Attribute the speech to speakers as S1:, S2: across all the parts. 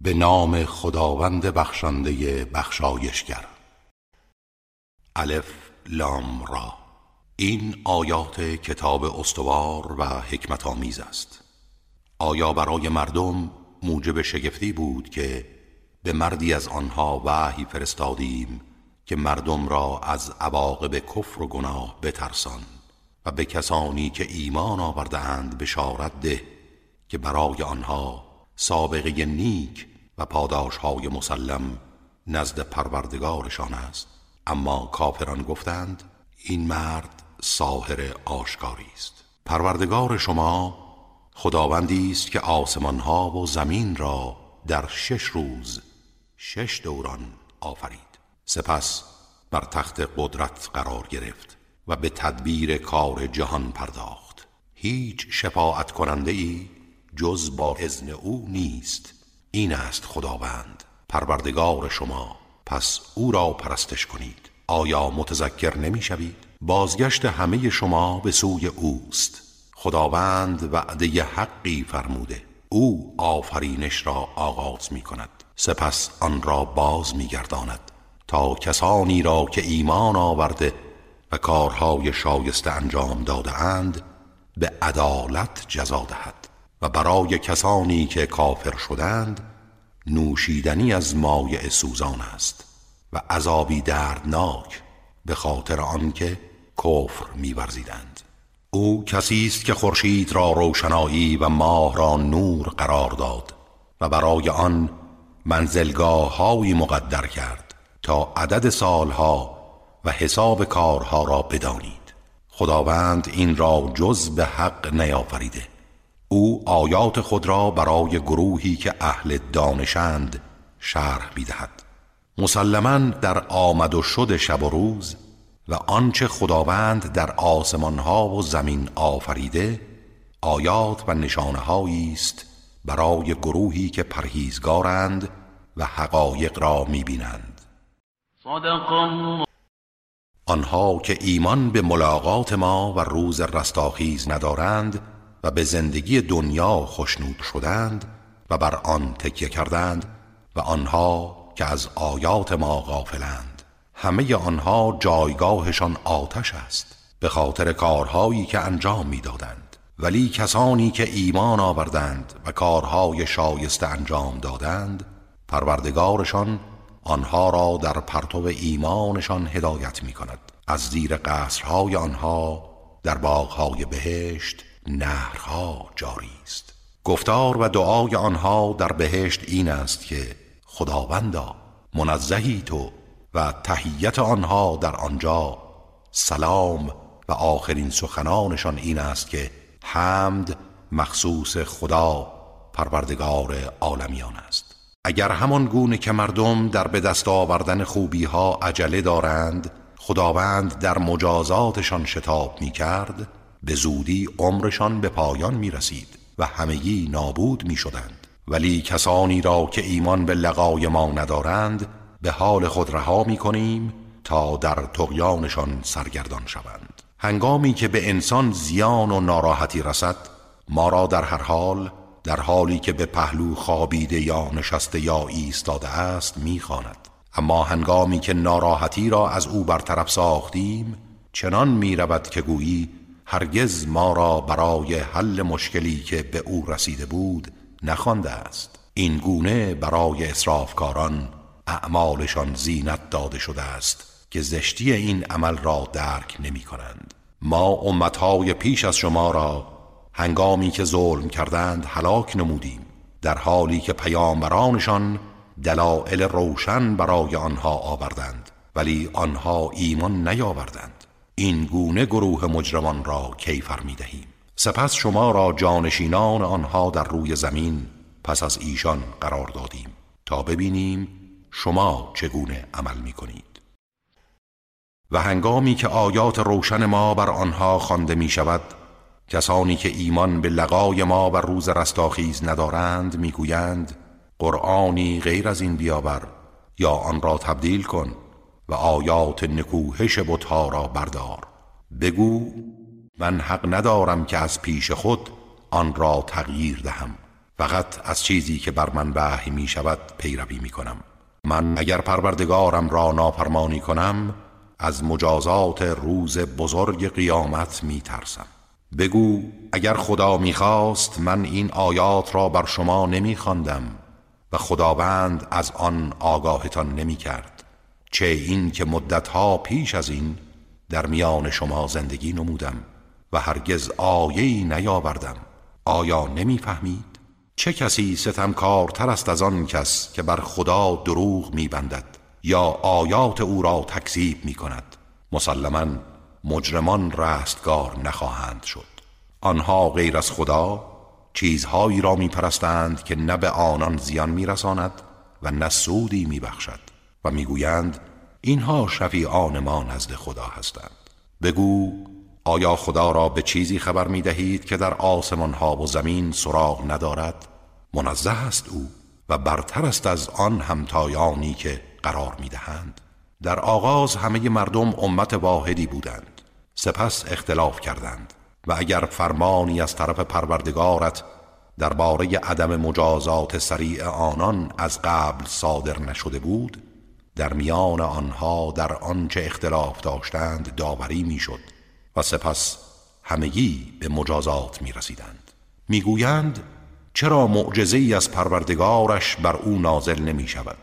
S1: به نام خداوند بخشنده بخشایشگر. الف لام را. این آیات کتاب استوار و حکمت آمیز است. آیا برای مردم موجب شگفتی بود که به مردی از آنها وحی فرستادیم که مردم را از عواقب کفر و گناه بترسان و به کسانی که ایمان آورده اند بشارت ده که برای آنها سابقه نیک و پاداش های مسلم نزد پروردگارشان است. اما کافران گفتند این مرد ساهر آشکاری است. پروردگار شما خداوندی است که آسمان ها و زمین را در شش روز شش دوران آفرید. سپس بر تخت قدرت قرار گرفت و به تدبیر کار جهان پرداخت. هیچ شفاعت کننده ای جز با اذن او نیست. این است خداوند. پروردگار شما پس او را پرستش کنید. آیا متذکر نمی شوید؟ بازگشت همه شما به سوی اوست. خداوند وعده حقی فرموده. او آفرینش را آغاز می کند سپس آن را باز می گرداند تا کسانی را که ایمان آورده و کارهای شایسته انجام داده اند به عدالت جزا دهد. برای کسانی که کافر شدند نوشیدنی از مایع سوزان است و عذابی دردناک به خاطر آنکه کفر میورزیدند. او کسی است که خورشید را روشنایی و ماه را نور قرار داد و برای آن منزلگاه هایی مقدر کرد تا عدد سالها و حساب کارها را بدانید. خداوند این را جز به حق نیافریده او آیات خود را برای گروهی که اهل دانشند شرح می‌دهد. مسلما در آمد و شد شب و روز و آنچه خداوند در آسمان ها و زمین آفریده آیات و نشانه است برای گروهی که پرهیزگارند و حقایق را می‌بینند. آنها که ایمان به ملاقات ما و روز رستاخیز ندارند و به زندگی دنیا خوشنود شدند و بر آن تکیه کردند و آنها که از آیات ما غافلند. همه آنها جایگاهشان آتش است به خاطر کارهایی که انجام می‌دادند. ولی کسانی که ایمان آوردند و کارهای شایسته انجام دادند پروردگارشان آنها را در پرتو ایمانشان هدایت می کند از زیر قصرهای آنها در باغهای بهشت نهرها جاری است. گفتار و دعای آنها در بهشت این است که خداوندا منزهی تو و تهیت آنها در آنجا. سلام و آخرین سخنانشان این است که حمد مخصوص خدا پروردگار عالمیان است. اگر همان گونه که مردم در به دست آوردن خوبی ها عجله دارند خداوند در مجازاتشان شتاب می کرد به زودی عمرشان به پایان می رسید و همگی نابود می شدند ولی کسانی را که ایمان به لقای ما ندارند به حال خود رها می کنیم تا در تقیانشان سرگردان شوند. هنگامی که به انسان زیان و ناراحتی رسد ما را در هر حال در حالی که به پهلو خوابیده یا نشسته یا ایستاده است می‌خواند. اما هنگامی که ناراحتی را از او برطرف ساختیم چنان می رود که گویی هرگز ما را برای حل مشکلی که به او رسیده بود نخوانده است. این گونه برای اصرافکاران اعمالشان زینت داده شده است که زشتی این عمل را درک نمی کنند. ما امتهای پیش از شما را هنگامی که ظلم کردند هلاک نمودیم در حالی که پیامبرانشان دلائل روشن برای آنها آوردند ولی آنها ایمان نیاوردند. این گونه گروه مجرمان را کیفر می دهیم سپس شما را جانشینان آنها در روی زمین پس از ایشان قرار دادیم تا ببینیم شما چگونه عمل می کنید و هنگامی که آیات روشن ما بر آنها خوانده می شود کسانی که ایمان به لقای ما و روز رستاخیز ندارند می‌گویند قرآنی غیر از این بیاور یا آن را تبدیل کن. و آیات نکوهش بتها را بردار. بگو من حق ندارم که از پیش خود آن را تغییر دهم. فقط از چیزی که بر من وحی می شود پیروی می کنم. من اگر پروردگارم را نافرمانی کنم از مجازات روز بزرگ قیامت می ترسم. بگو اگر خدا می‌خواست من این آیات را بر شما نمیخواندم و خداوند از آن آگاهتان نمی‌کرد چه این که مدتها پیش از این در میان شما زندگی نمودم و هرگز آیه‌ای نیاوردم. آیا نمی‌فهمید؟ چه کسی ستمکارتر است از آن کس که بر خدا دروغ میبندد یا آیات او را تکذیب می‌کند؟ مسلما مجرمان رستگار نخواهند شد. آنها غیر از خدا چیزهایی را میپرستند که نه به آنان زیان میرساند و نه سودی میبخشد. و می‌گویند اینها شفیعان ما نزد خدا هستند. بگو آیا خدا را به چیزی خبر می دهید که در آسمان ها و زمین سراغ ندارد؟ منزه است او و برتر است از آن همتایانی که قرار می دهند در آغاز همه مردم امت واحدی بودند. سپس اختلاف کردند. و اگر فرمانی از طرف پروردگارت درباره عدم مجازات سریع آنان از قبل صادر نشده بود در میان آنها در آنچه اختلاف داشتند داوری می‌شد و سپس همگی به مجازات می رسیدند می گویند چرا معجزه از پروردگارش بر او نازل نمی شود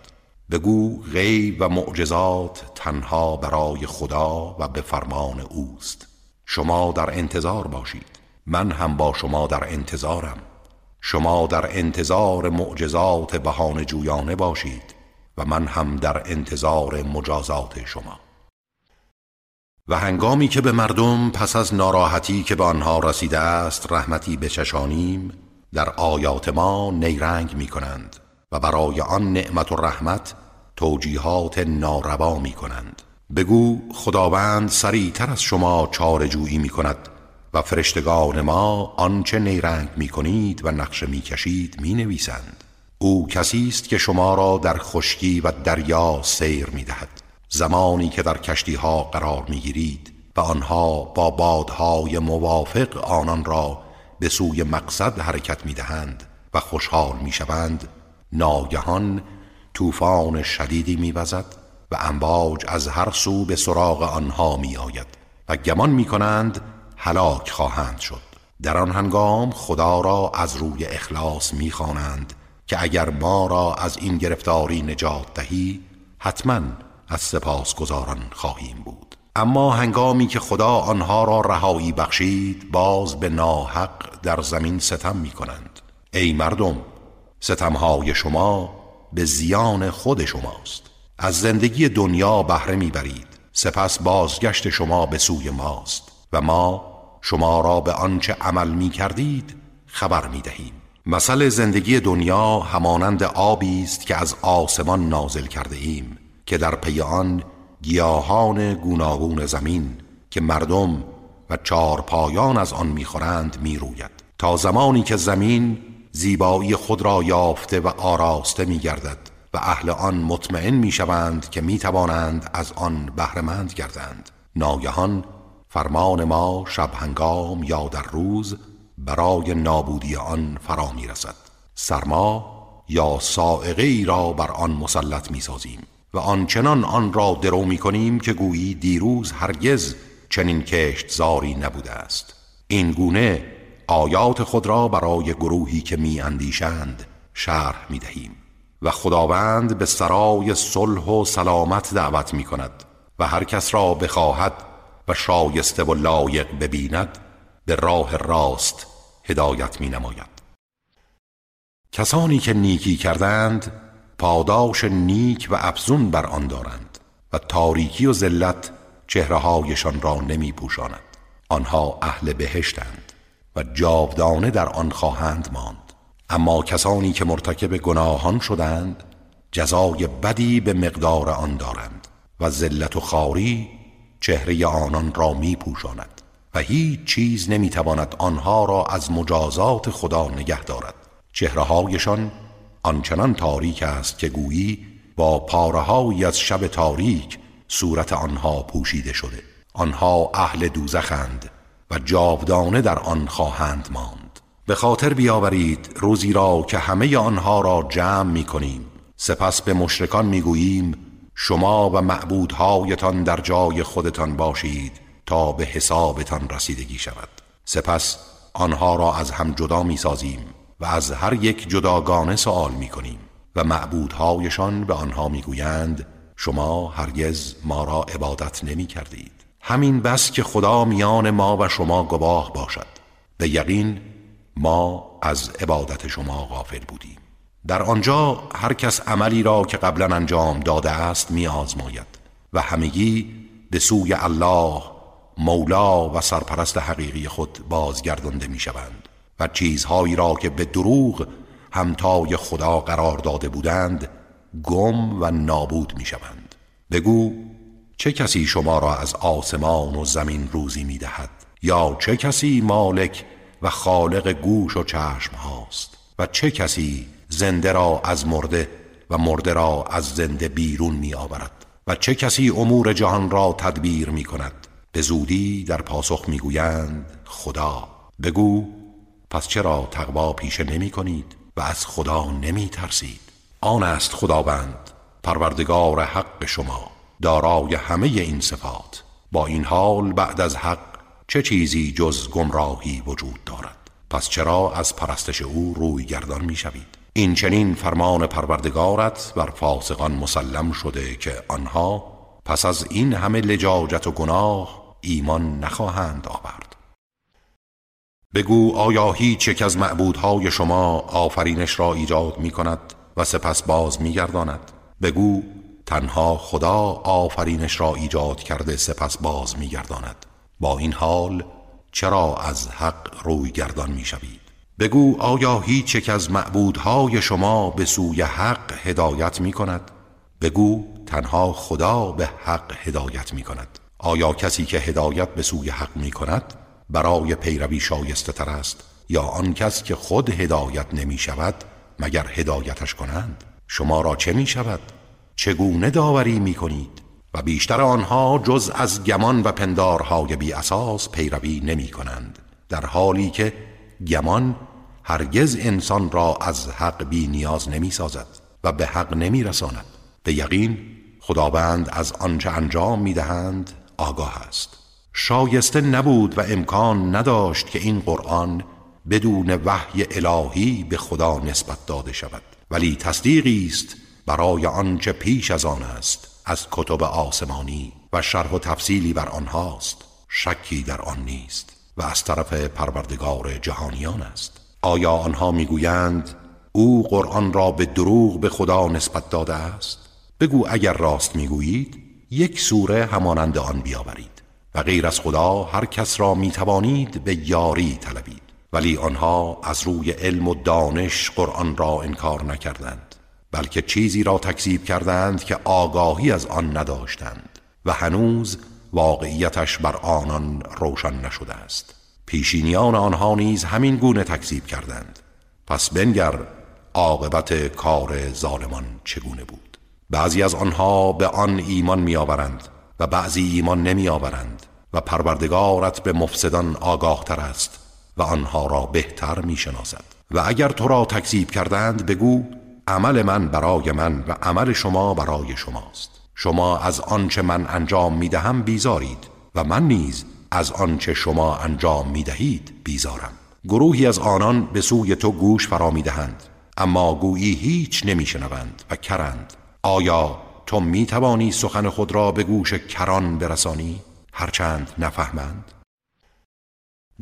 S1: بگو غیب و معجزات تنها برای خدا و به فرمان اوست. شما در انتظار باشید. من هم با شما در انتظارم. شما در انتظار معجزات بهانه جویانه باشید. و من هم در انتظار مجازات شما. و هنگامی که به مردم پس از ناراحتی که به آنها رسیده است رحمتی بچشانیم در آیات ما نیرنگ می کنند و برای آن نعمت و رحمت توجیهات ناروا می کنند. بگو خداوند سریعتر از شما چارجویی می کند و فرشتگان ما آنچه نیرنگ می کنید و نقشه می کشید می نویسند. او کسی است که شما را در خشکی و دریا سیر می دهد زمانی که در کشتی ها قرار می گیرید و آنها با بادهای موافق آنان را به سوی مقصد حرکت می دهند و خوشحال می شوند ناگهان طوفان شدیدی می وزد و امواج از هر سو به سراغ آنها می آید و گمان می کنند هلاک خواهند شد. در آن هنگام خدا را از روی اخلاص می خوانند که اگر ما را از این گرفتاری نجات دهی حتما از سپاس گذاران خواهیم بود. اما هنگامی که خدا آنها را رهایی بخشید باز به ناحق در زمین ستم می کنند. ای مردم ستمهای شما به زیان خود شماست. از زندگی دنیا بهره می‌برید سپس بازگشت شما به سوی ماست. و ما شما را به آنچه عمل می کردید خبر می دهیم. مثل زندگی دنیا همانند آبی است که از آسمان نازل کرده ایم که در پی آن گیاهان گوناگون زمین که مردم و چار پایان از آن می‌خورند می‌روید. تا زمانی که زمین زیبایی خود را یافته و آراسته میگردد و اهل آن مطمئن می‌شوند که می‌توانند از آن بهرهمند گردند. ناگهان فرمان ما شب هنگام یا در روز برای نابودی آن فرا می‌رسد. سرما یا سائقه ای را بر آن مسلط می‌سازیم و آنچنان آن را درو می کنیم که گویی دیروز هرگز چنین کشت زاری نبوده است. این گونه آیات خود را برای گروهی که می اندیشند شرح می دهیم و خداوند به سرای صلح و سلامت دعوت می کند و هر کس را بخواهد و شایسته و لایق ببیند به راه راست هدایت می نماید کسانی که نیکی کردند پاداش نیک و افزون بر آن دارند و تاریکی و ذلت چهرههایشان را نمی پوشاند آنها اهل بهشتند و جاودانه در آن خواهند ماند. اما کسانی که مرتکب گناهان شدند جزای بدی به مقدار آن دارند و ذلت و خاری چهره آنان را می پوشاند و هیچ چیز نمی تواند آنها را از مجازات خدا نگه دارد. چهرههایشان آنچنان تاریک است که گویی با پارههایی از شب تاریک صورت آنها پوشیده شده. آنها اهل دوزخند و جاودانه در آن خواهند ماند. به خاطر بیاورید روزی را که همه آنها را جمع می کنیم سپس به مشرکان می گوییم شما و معبودهایتان در جای خودتان باشید. به حسابتان رسیدگی شود. سپس آنها را از هم جدا می سازیم و از هر یک جداگانه سوال می کنیم و معبودهایشان به آنها می گویند شما هرگز ما را عبادت نمی کردید همین بس که خدا میان ما و شما گواه باشد. به یقین ما از عبادت شما غافل بودیم. در آنجا هر کس عملی را که قبلا انجام داده است می آزماید و همگی به سوی الله مولا و سرپرست حقیقی خود بازگردانده می شوند و چیزهایی را که به دروغ همتای خدا قرار داده بودند گم و نابود می شوند بگو چه کسی شما را از آسمان و زمین روزی می دهد یا چه کسی مالک و خالق گوش و چشم هاست؟ و چه کسی زنده را از مرده و مرده را از زنده بیرون می آورد و چه کسی امور جهان را تدبیر می کند به زودی در پاسخ می گویند خدا. بگو پس چرا تقوا پیشه نمی کنید و از خدا نمی ترسید؟ آن است خداوند پروردگار حق شما دارای همه این صفات. با این حال بعد از حق چه چیزی جز گمراهی وجود دارد؟ پس چرا از پرستش او روی گردان می شوید؟ این چنین فرمان پروردگارت بر فاسقان مسلم شده که آنها پس از این همه لجاجت و گناه ایمان نخواهند آورد. بگو آیا هیچ یک از معبودهای شما آفرینش را ایجاد می کند و سپس باز می گرداند بگو تنها خدا آفرینش را ایجاد کرده سپس باز می گرداند با این حال چرا از حق روی گردان می شوید بگو آیا هیچ یک از معبودهای شما به سوی حق هدایت می کند بگو تنها خدا به حق هدایت می کند آیا کسی که هدایت به سوی حق می کند برای پیروی شایسته تر است؟ یا آن کس که خود هدایت نمی شود مگر هدایتش کنند؟ شما را چه می شود؟ چگونه داوری می کنید؟ و بیشتر آنها جز از گمان و پندارهای بی اساس پیروی نمی کنند در حالی که گمان هرگز انسان را از حق بی نیاز نمی سازد و به حق نمی رساند. به یقین خداوند از آنچه انجام می دهند آگاه است. شایسته نبود و امکان نداشت که این قرآن بدون وحی الهی به خدا نسبت داده شود. ولی تصدیقی است برای آنچه پیش از آن است از کتب آسمانی و شرح و تفصیلی بر آنهاست. شکی در آن نیست و از طرف پروردگار جهانیان است. آیا آنها می‌گویند او قرآن را به دروغ به خدا نسبت داده است؟ بگو اگر راست می‌گویید. یک سوره همانند آن بیاورید و غیر از خدا هر کس را می‌توانید به یاری طلبید. ولی آنها از روی علم و دانش قرآن را انکار نکردند بلکه چیزی را تکذیب کردند که آگاهی از آن نداشتند و هنوز واقعیتش بر آنان روشن نشده است. پیشینیان آنها نیز همین گونه تکذیب کردند. پس بنگر عاقبت کار ظالمان چگونه بود؟ بعضی از آنها به آن ایمان میآورند و بعضی ایمان نمیآورند و پروردگارت به مفسدان آگاه تر است و آنها را بهتر می‌شناسد. و اگر تو را تکذیب کردند بگو عمل من برای من و عمل شما برای شماست. شما از آنچه من انجام می‌دهم بیزارید و من نیز از آنچه شما انجام می‌دهید بیزارم. گروهی از آنان به سوی تو گوش فرا می‌دهند اما گویی هیچ نمیشنوند و کرند. آیا تو می‌توانی سخن خود را به گوش کران برسانی؟ هرچند نفهمند.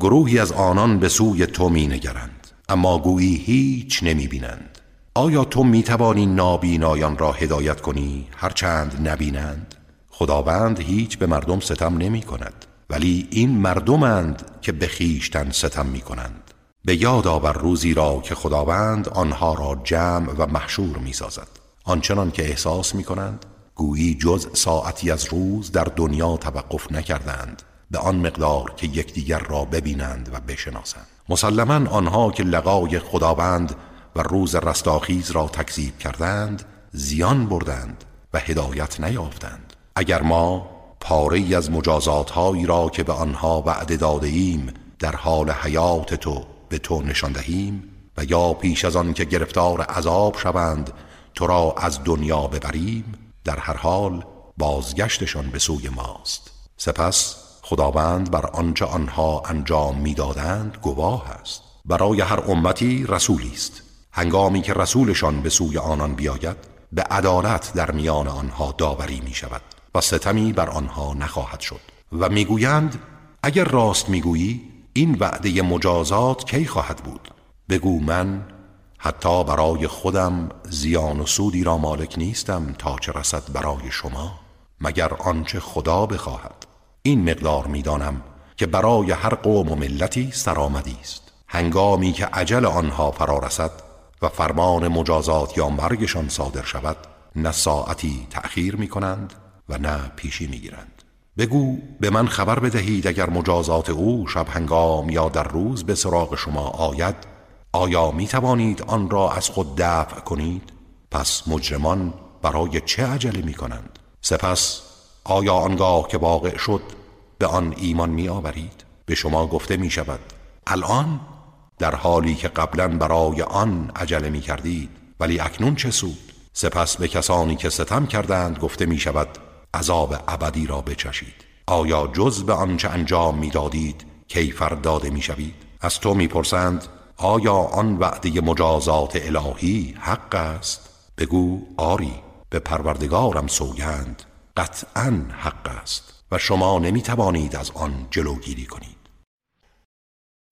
S1: گروهی از آنان به سوی تو مینگرند اما گویی هیچ نمی‌بینند. آیا تو می‌توانی نابینایان را هدایت کنی؟ هرچند نبینند. خداوند هیچ به مردم ستم نمی کند ولی این مردمند که به خیشتن ستم می کنند به یاد آور روزی را که خداوند آنها را جمع و محشور می سازد آنچنان که احساس می کنند گویی جز ساعتی از روز در دنیا توقف نکردند به آن مقدار که یکدیگر را ببینند و بشناسند. مسلما آنها که لقای خداوند و روز رستاخیز را تکذیب کردند زیان بردند و هدایت نیافتند. اگر ما پاره از مجازات هایی را که به آنها وعده داده ایم در حال حیات تو به تو نشان دهیم و یا پیش از آن که گرفتار عذاب شوند تو را از دنیا ببریم در هر حال بازگشتشان به سوی ماست. سپس خداوند بر آنچه آنها انجام می‌دادند گواه است. برای هر امتی رسولی است. هنگامی که رسولشان به سوی آنان بیاید به عدالت در میان آنها داوری می شود و ستمی بر آنها نخواهد شد. و می‌گویند اگر راست می‌گویی این وعده مجازات کی خواهد بود؟ بگو من حتی برای خودم زیان و سودی را مالک نیستم تا چه رسد برای شما مگر آنچه خدا بخواهد. این مقدار می‌دانم که برای هر قوم و ملتی سرآمدی است. هنگامی که عجل آنها فرا رسد و فرمان مجازات یا مرگشان صادر شود نه ساعتی تأخیر می کنند و نه پیشی می گیرند بگو به من خبر بدهید اگر مجازات او شب هنگام یا در روز به سراغ شما آید آیا می توانید آن را از خود دفع کنید؟ پس مجرمان برای چه عجله می کنند؟ سپس آیا آنگاه که واقع شد به آن ایمان می آورید؟ به شما گفته می شود الان در حالی که قبلا برای آن عجله می کردید ولی اکنون چه سود؟ سپس به کسانی که ستم کردند گفته می شود عذاب ابدی را بچشید آیا جز به آنچه انجام می‌دادید کیفر داده می‌شوید از تو می‌پرسند آیا آن وعده مجازات الهی حق است؟ بگو آری به پروردگارم سوگند قطعا حق است و شما نمی‌توانید از آن جلوگیری کنید.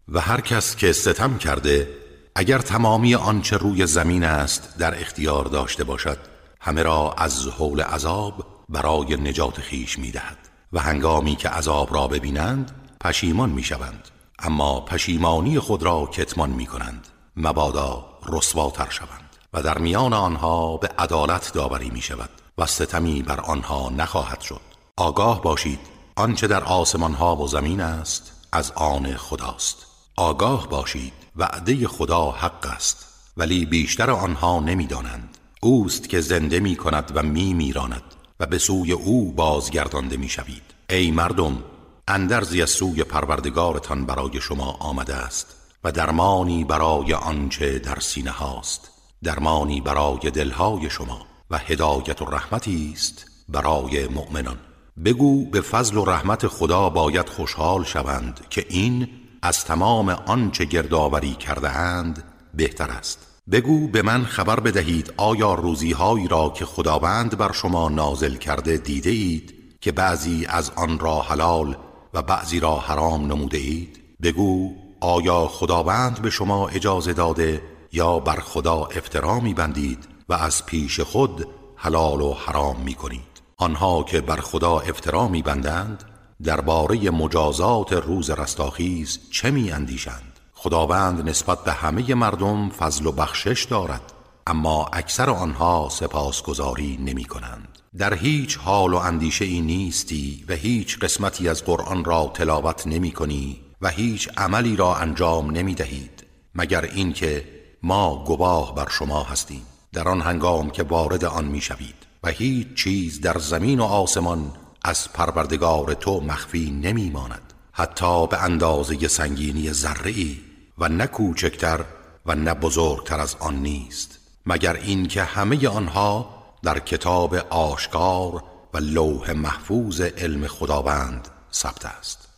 S1: و هر کس که ستم کرده اگر تمامی آنچه روی زمین است در اختیار داشته باشد همه را از حول عذاب برای نجات خیش می دهد و هنگامی که عذاب را ببینند پشیمان می شوند اما پشیمانی خود را کتمان می کنند مبادا رسواتر شوند و در میان آنها به عدالت داوری می شود و ستمی بر آنها نخواهد شد. آگاه باشید آنچه در آسمان ها و زمین است از آن خداست. آگاه باشید وعده خدا حق است ولی بیشتر آنها نمی‌دانند. اوست که زنده می کند و می میراند و به سوی او بازگردانده می شوید ای مردم اندرزی از سوی پروردگارتان برای شما آمده است و درمانی برای آنچه در سینه هاست درمانی برای دلهای شما و هدایت و رحمتی است برای مؤمنان. بگو به فضل و رحمت خدا باید خوشحال شوند که این از تمام آنچه گردآوری کرده اند بهتر است. بگو به من خبر بدهید آیا روزیهایی را که خداوند بر شما نازل کرده دیده اید که بعضی از آن را حلال و بعضی را حرام نموده اید بگو آیا خداوند به شما اجازه داده یا بر خدا افترا می بندید و از پیش خود حلال و حرام می کنید آنها که بر خدا افترا می بندند درباره مجازات روز رستاخیز چه می اندیشند خداوند نسبت به همه مردم فضل و بخشش دارد اما اکثر آنها سپاسگزاری نمی کنند در هیچ حال و اندیشه ای نیستی و هیچ قسمتی از قرآن را تلاوت نمی کنی و هیچ عملی را انجام نمی دهید مگر اینکه ما گواه بر شما هستیم در آن هنگام که وارد آن می شوید و هیچ چیز در زمین و آسمان از پروردگار تو مخفی نمی ماند حتی به اندازه سنگینی ذره و نه کوچکتر و نه بزرگتر از آن نیست مگر اینکه همه آنها در کتاب آشکار و لوح محفوظ علم خداوند ثبت است.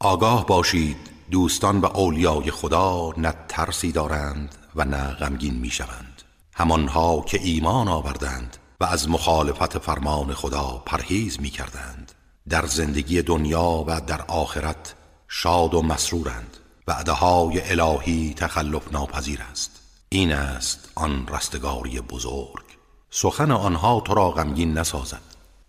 S1: آگاه باشید دوستان و اولیای خدا نه ترسی دارند و نه غمگین می‌شوند. همانها که ایمان آوردند و از مخالفت فرمان خدا پرهیز می کردند در زندگی دنیا و در آخرت شاد و مسرورند وعده الهی تخلف ناپذیر است. این است آن رستگاری بزرگ. سخن آنها تو را غمگین نسازد.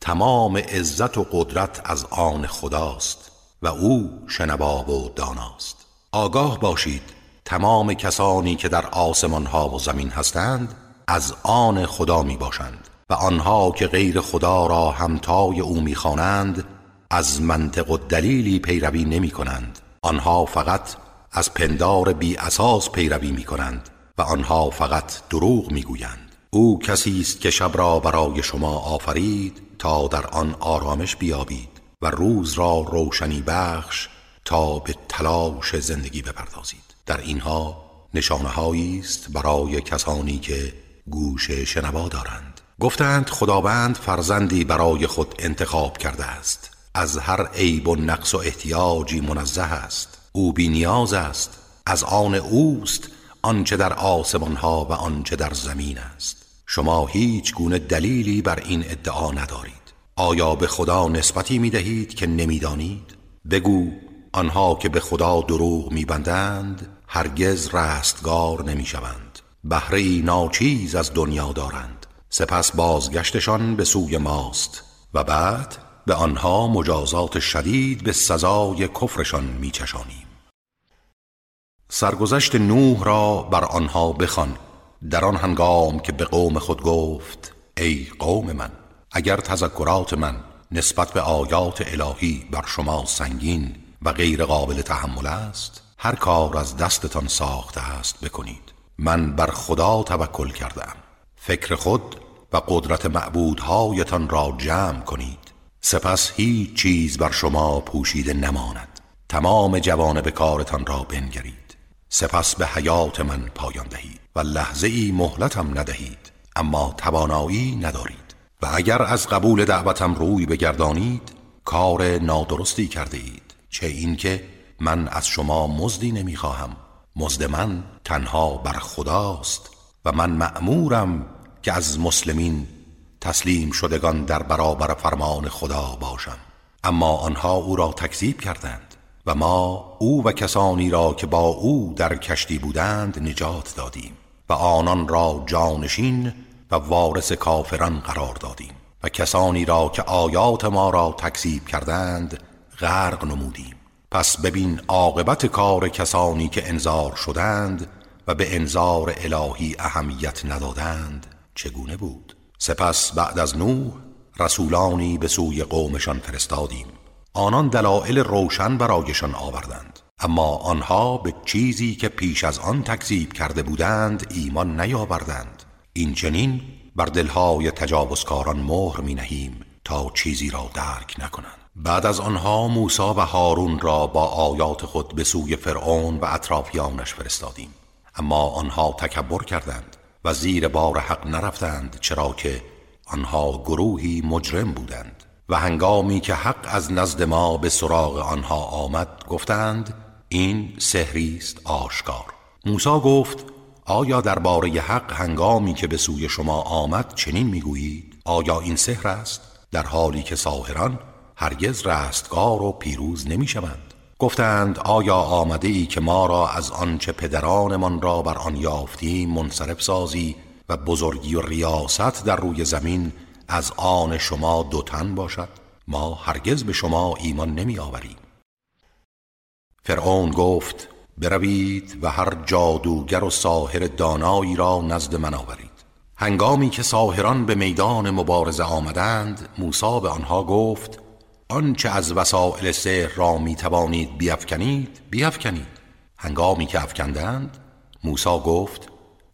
S1: تمام عزت و قدرت از آن خداست و او شنوا و داناست. آگاه باشید تمام کسانی که در آسمان ها و زمین هستند از آن خدا می باشند و آنها که غیر خدا را همتای او می‌خوانند از منطق و دلیلی پیروی نمی کنند. آنها فقط از پندار بی اساس پیروی می کنند و آنها فقط دروغ می گویند. او کسی است که شب را برای شما آفرید تا در آن آرامش بیابید و روز را روشنی بخش تا به تلاش زندگی بپردازید. در اینها نشانه است برای کسانی که گوش شنوا دارند. گفتند خداوند فرزندی برای خود انتخاب کرده است. از هر عیب و نقص و احتیاجی منزه است. او بی نیاز است. از آن اوست آنچه در آسمان ها و آنچه در زمین است. شما هیچ گونه دلیلی بر این ادعا ندارید. آیا به خدا نسبتی می دهید که نمی‌دانید؟ بگو آنها که به خدا دروغ میبندند هرگز رستگار نمی‌شوند. بهره ناچیز از دنیا دارند. سپس بازگشتشان به سوی ماست و بعد به آنها مجازات شدید به سزای کفرشان میچشانیم. سرگذشت نوح را بر آنها بخوان. در آن هنگام که به قوم خود گفت ای قوم من اگر تذکرات من نسبت به آیات الهی بر شما سنگین و غیر قابل تحمل است هر کار از دستتان ساخته است بکنید. من بر خدا توکل کردم. فکر خود و قدرت معبودهایتان را جمع کنید. سپس هیچ چیز بر شما پوشیده نماند. تمام به کارتان را بنگرید. سپس به حیات من پایان دهید. و لحظه ای مهلتم ندهید اما توانایی ندارید. و اگر از قبول دعوتم روی بگردانید کار نادرستی کرده اید چه اینکه من از شما مزدی نمی‌خواهم. مزد من تنها بر خداست و من مأمورم که از مسلمین تسلیم شدگان در برابر فرمان خدا باشم. اما آنها او را تکذیب کردند و ما او و کسانی را که با او در کشتی بودند نجات دادیم. و آنان را جانشین و وارث کافران قرار دادیم و کسانی را که آیات ما را تکذیب کردند غرق نمودیم. پس ببین عاقبت کار کسانی که انذار شدند و به انذار الهی اهمیت ندادند چگونه بود؟ سپس بعد از نوح رسولانی به سوی قومشان فرستادیم. آنان دلایل روشن برایشان آوردند. اما آنها به چیزی که پیش از آن تکذیب کرده بودند ایمان نیاوردند. این چنین بر دلهای تجاوزکاران مهر می نهیم تا چیزی را درک نکنند. بعد از آنها موسی و هارون را با آیات خود به سوی فرعون و اطرافیانش فرستادیم. اما آنها تکبر کردند و زیر بار حق نرفتند چرا که آنها گروهی مجرم بودند و هنگامی که حق از نزد ما به سراغ آنها آمد گفتند این سحری آشکار. موسی گفت آیا درباره حق هنگامی که به سوی شما آمد چنین می‌گویید؟ آیا این سحر است؟ در حالی که ساهران هرگز رستگار و پیروز نمی شوند گفتند آیا آمده ای که ما را از آنچه پدرانمان را بر آن یافتیم منصرف سازی و بزرگی و ریاست در روی زمین از آن شما دوتن باشد؟ ما هرگز به شما ایمان نمی آوریم فرعون گفت بروید و هر جادوگر و ساهر دانایی را نزد من آورید. هنگامی که ساهران به میدان مبارزه آمدند موسی به آنها گفت آنچه از وسائل سحر را می توانید بیافکنید بیافکنید هنگامی که افکندند موسی گفت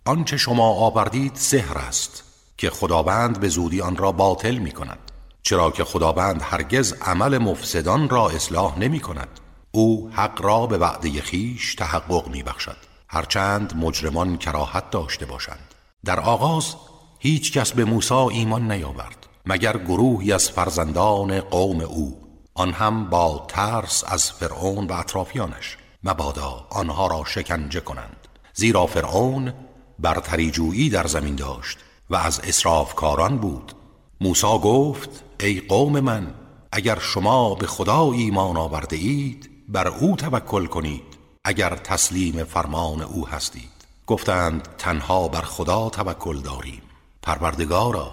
S1: آنچه شما آوردید سحر است که خداوند به زودی آن را باطل می کند چرا که خداوند هرگز عمل مفسدان را اصلاح نمی کند او حق را به وعده خیش تحقق می بخشد هرچند مجرمان کراهت داشته باشند. در آغاز هیچ کس به موسی ایمان نیاورد مگر گروهی از فرزندان قوم او. آن هم با ترس از فرعون و اطرافیانش. مبادا آنها را شکنجه کنند. زیرا فرعون برتری جویی در زمین داشت و از اسرافکاران بود. موسی گفت ای قوم من اگر شما به خدا ایمان آورده اید بر او توکل کنید اگر تسلیم فرمان او هستید. گفتند تنها بر خدا توکل داریم. پروردگارا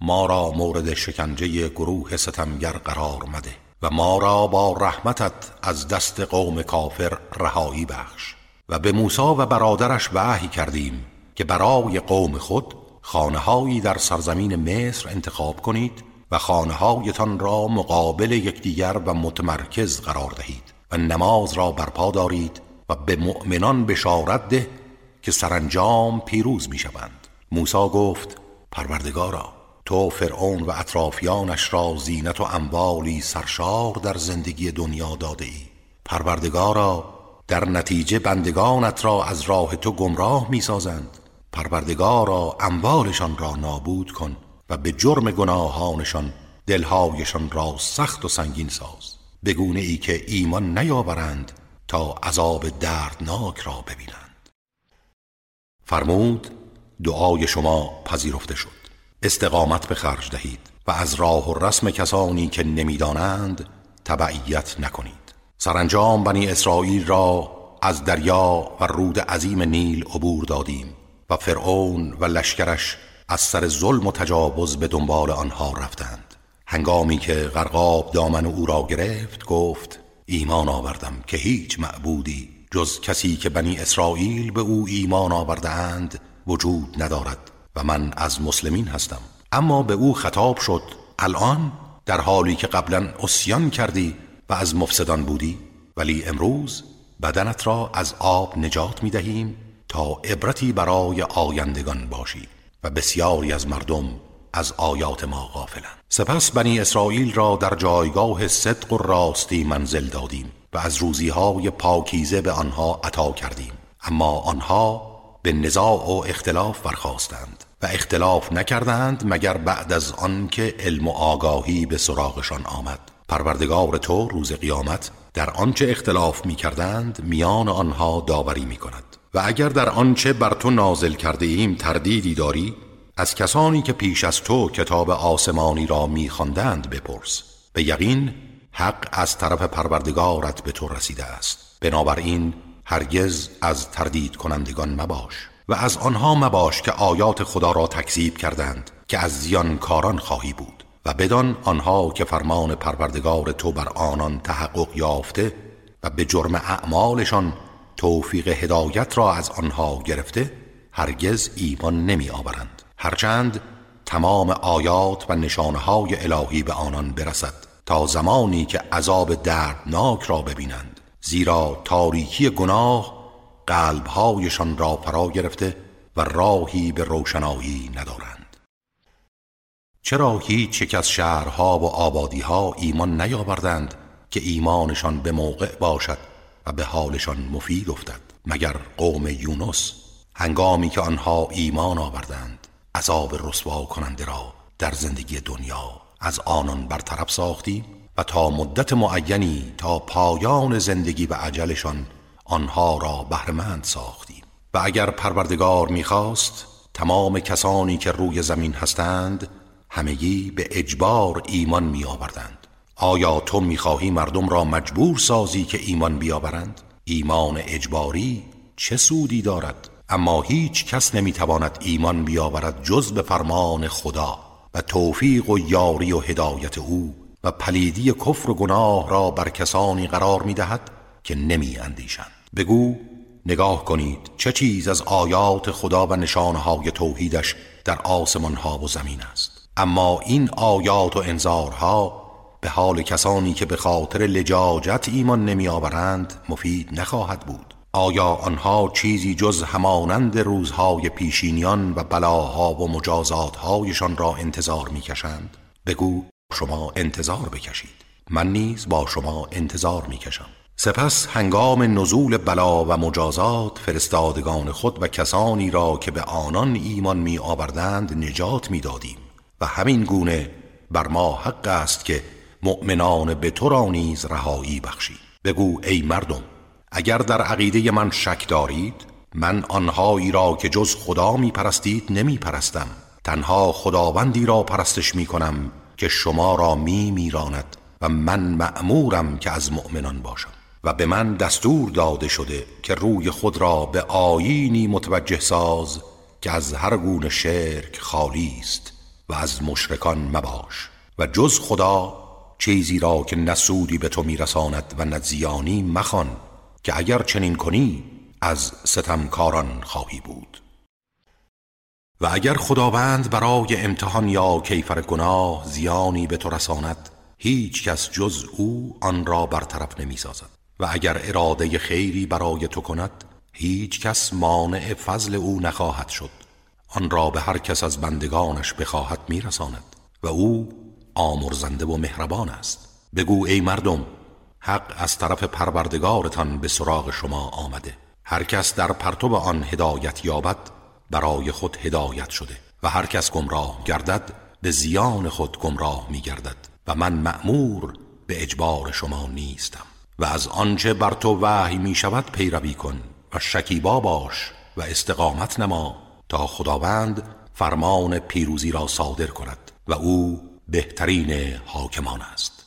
S1: ما را مورد شکنجه گروه ستمگر قرار مده و ما را با رحمتت از دست قوم کافر رهایی بخش. و به موسی و برادرش وحی کردیم که برای قوم خود خانههایی در سرزمین مصر انتخاب کنید و خانههایتان را مقابل یکدیگر و متمرکز قرار دهید. و نماز را برپا دارید و به مؤمنان بشارت ده که سرانجام پیروز می شوند موسی گفت پروردگارا تو فرعون و اطرافیانش را زینت و اموالی سرشار در زندگی دنیا داده ای. پروردگارا در نتیجه بندگانت را از راه تو گمراه می سازند پروردگارا اموالشان را نابود کن و به جرم گناهانشان دلهایشان را سخت و سنگین ساز. بگونه ای که ایمان نیاورند تا عذاب دردناک را ببینند. فرمود دعای شما پذیرفته شد. استقامت به خرج دهید و از راه و رسم کسانی که نمی‌دانند تبعیت نکنید. سرانجام بنی اسرائیل را از دریا و رود عظیم نیل عبور دادیم و فرعون و لشکرش از سر ظلم و تجاوز به دنبال آنها رفتند. هنگامی که غرقاب دامن او را گرفت گفت ایمان آوردم که هیچ معبودی جز کسی که بنی اسرائیل به او ایمان آوردهاند وجود ندارد و من از مسلمین هستم. اما به او خطاب شد الان در حالی که قبلا اسیان کردی و از مفسدان بودی ولی امروز بدنت را از آب نجات می دهیم تا عبرتی برای آیندگان باشی و بسیاری از مردم از آیات ما غافلند. سپس بنی اسرائیل را در جایگاه صدق و راستی منزل دادیم و از روزیهای پاکیزه به آنها عطا کردیم. اما آنها به نزاع و اختلاف برخواستند و اختلاف نکردند مگر بعد از آن که علم و آگاهی به سراغشان آمد. پروردگار تو روز قیامت در آنچه اختلاف می کردند میان آنها داوری می کند و اگر در آنچه بر تو نازل کرده ایم تردیدی داری از کسانی که پیش از تو کتاب آسمانی را میخواندند بپرس. به یقین حق از طرف پروردگارت به تو رسیده است. بنابراین هرگز از تردید کنندگان مباش و از آنها مباش که آیات خدا را تکذیب کردند که از زیان کاران خواهی بود و بدان آنها که فرمان پروردگار تو بر آنان تحقق یافته و به جرم اعمالشان توفیق هدایت را از آنها گرفته هرگز ایمان نمی آورند هرچند تمام آیات و نشانه های الهی به آنان برسد تا زمانی که عذاب دردناک را ببینند. زیرا تاریکی گناه قلبهایشان را فرا گرفته و راهی به روشنایی ندارند. چرا هیچ یک از شهرها و آبادیها ایمان نیاوردند که ایمانشان به موقع باشد و به حالشان مفید افتد مگر قوم یونس هنگامی که آنها ایمان آوردند؟ عذاب رسوا کننده را در زندگی دنیا از آنان برطرف ساختیم و تا مدت معینی تا پایان زندگی و عجلشان آنها را بهرمند ساختیم و اگر پروردگار می‌خواست تمام کسانی که روی زمین هستند همگی به اجبار ایمان می آوردند آیا تو می‌خواهی مردم را مجبور سازی که ایمان بیاورند؟ ایمان اجباری چه سودی دارد؟ اما هیچ کس نمی‌تواند ایمان بیاورد جز به فرمان خدا و توفیق و یاری و هدایت او و پلیدی کفر و گناه را بر کسانی قرار می‌دهد که نمی اندیشند بگو نگاه کنید چه چیز از آیات خدا و نشانهای توحیدش در آسمان ها و زمین است. اما این آیات و انذارها به حال کسانی که به خاطر لجاجت ایمان نمی آورند مفید نخواهد بود. آیا آنها چیزی جز همانند روزهای پیشینیان و بلاها و مجازاتهایشان را انتظار می‌کشند؟ بگو شما انتظار بکشید. من نیز با شما انتظار می‌کشم. سپس هنگام نزول بلا و مجازات فرستادگان خود و کسانی را که به آنان ایمان می آوردند نجات می دادیم و همین گونه بر ما حق است که مؤمنان به تو را نیز رهایی بخشی بگو ای مردم اگر در عقیده من شک دارید من آنهایی را که جز خدا می پرستید نمی پرستم تنها خداوندی را پرستش می کنم که شما را می میراند و من مأمورم که از مؤمنان باشم. و به من دستور داده شده که روی خود را به آیینی متوجه ساز که از هر گونه شرک خالی است و از مشرکان مباش. و جز خدا چیزی را که نسودی به تو میرساند و نزیانی مخوان. که اگر چنین کنی از ستمکاران خواهی بود. و اگر خداوند برای امتحان یا کیفر گناه زیانی به تو رساند هیچ کس جز او آن را برطرف نمی سازد و اگر اراده خیری برای تو کند هیچ کس مانع فضل او نخواهد شد. آن را به هر کس از بندگانش بخواهد میرساند. و او آمرزنده و مهربان است. بگو ای مردم حق از طرف پروردگارتان به سراغ شما آمده. هر کس در پرتو آن هدایت یابد برای خود هدایت شده. و هر کس گمراه گردد به زیان خود گمراه می گردد و من مأمور به اجبار شما نیستم. و از آنچه بر تو وحی می شود پیروی کن و شکیبا باش و استقامت نما تا خداوند فرمان پیروزی را صادر کند و او بهترین حاکمان است.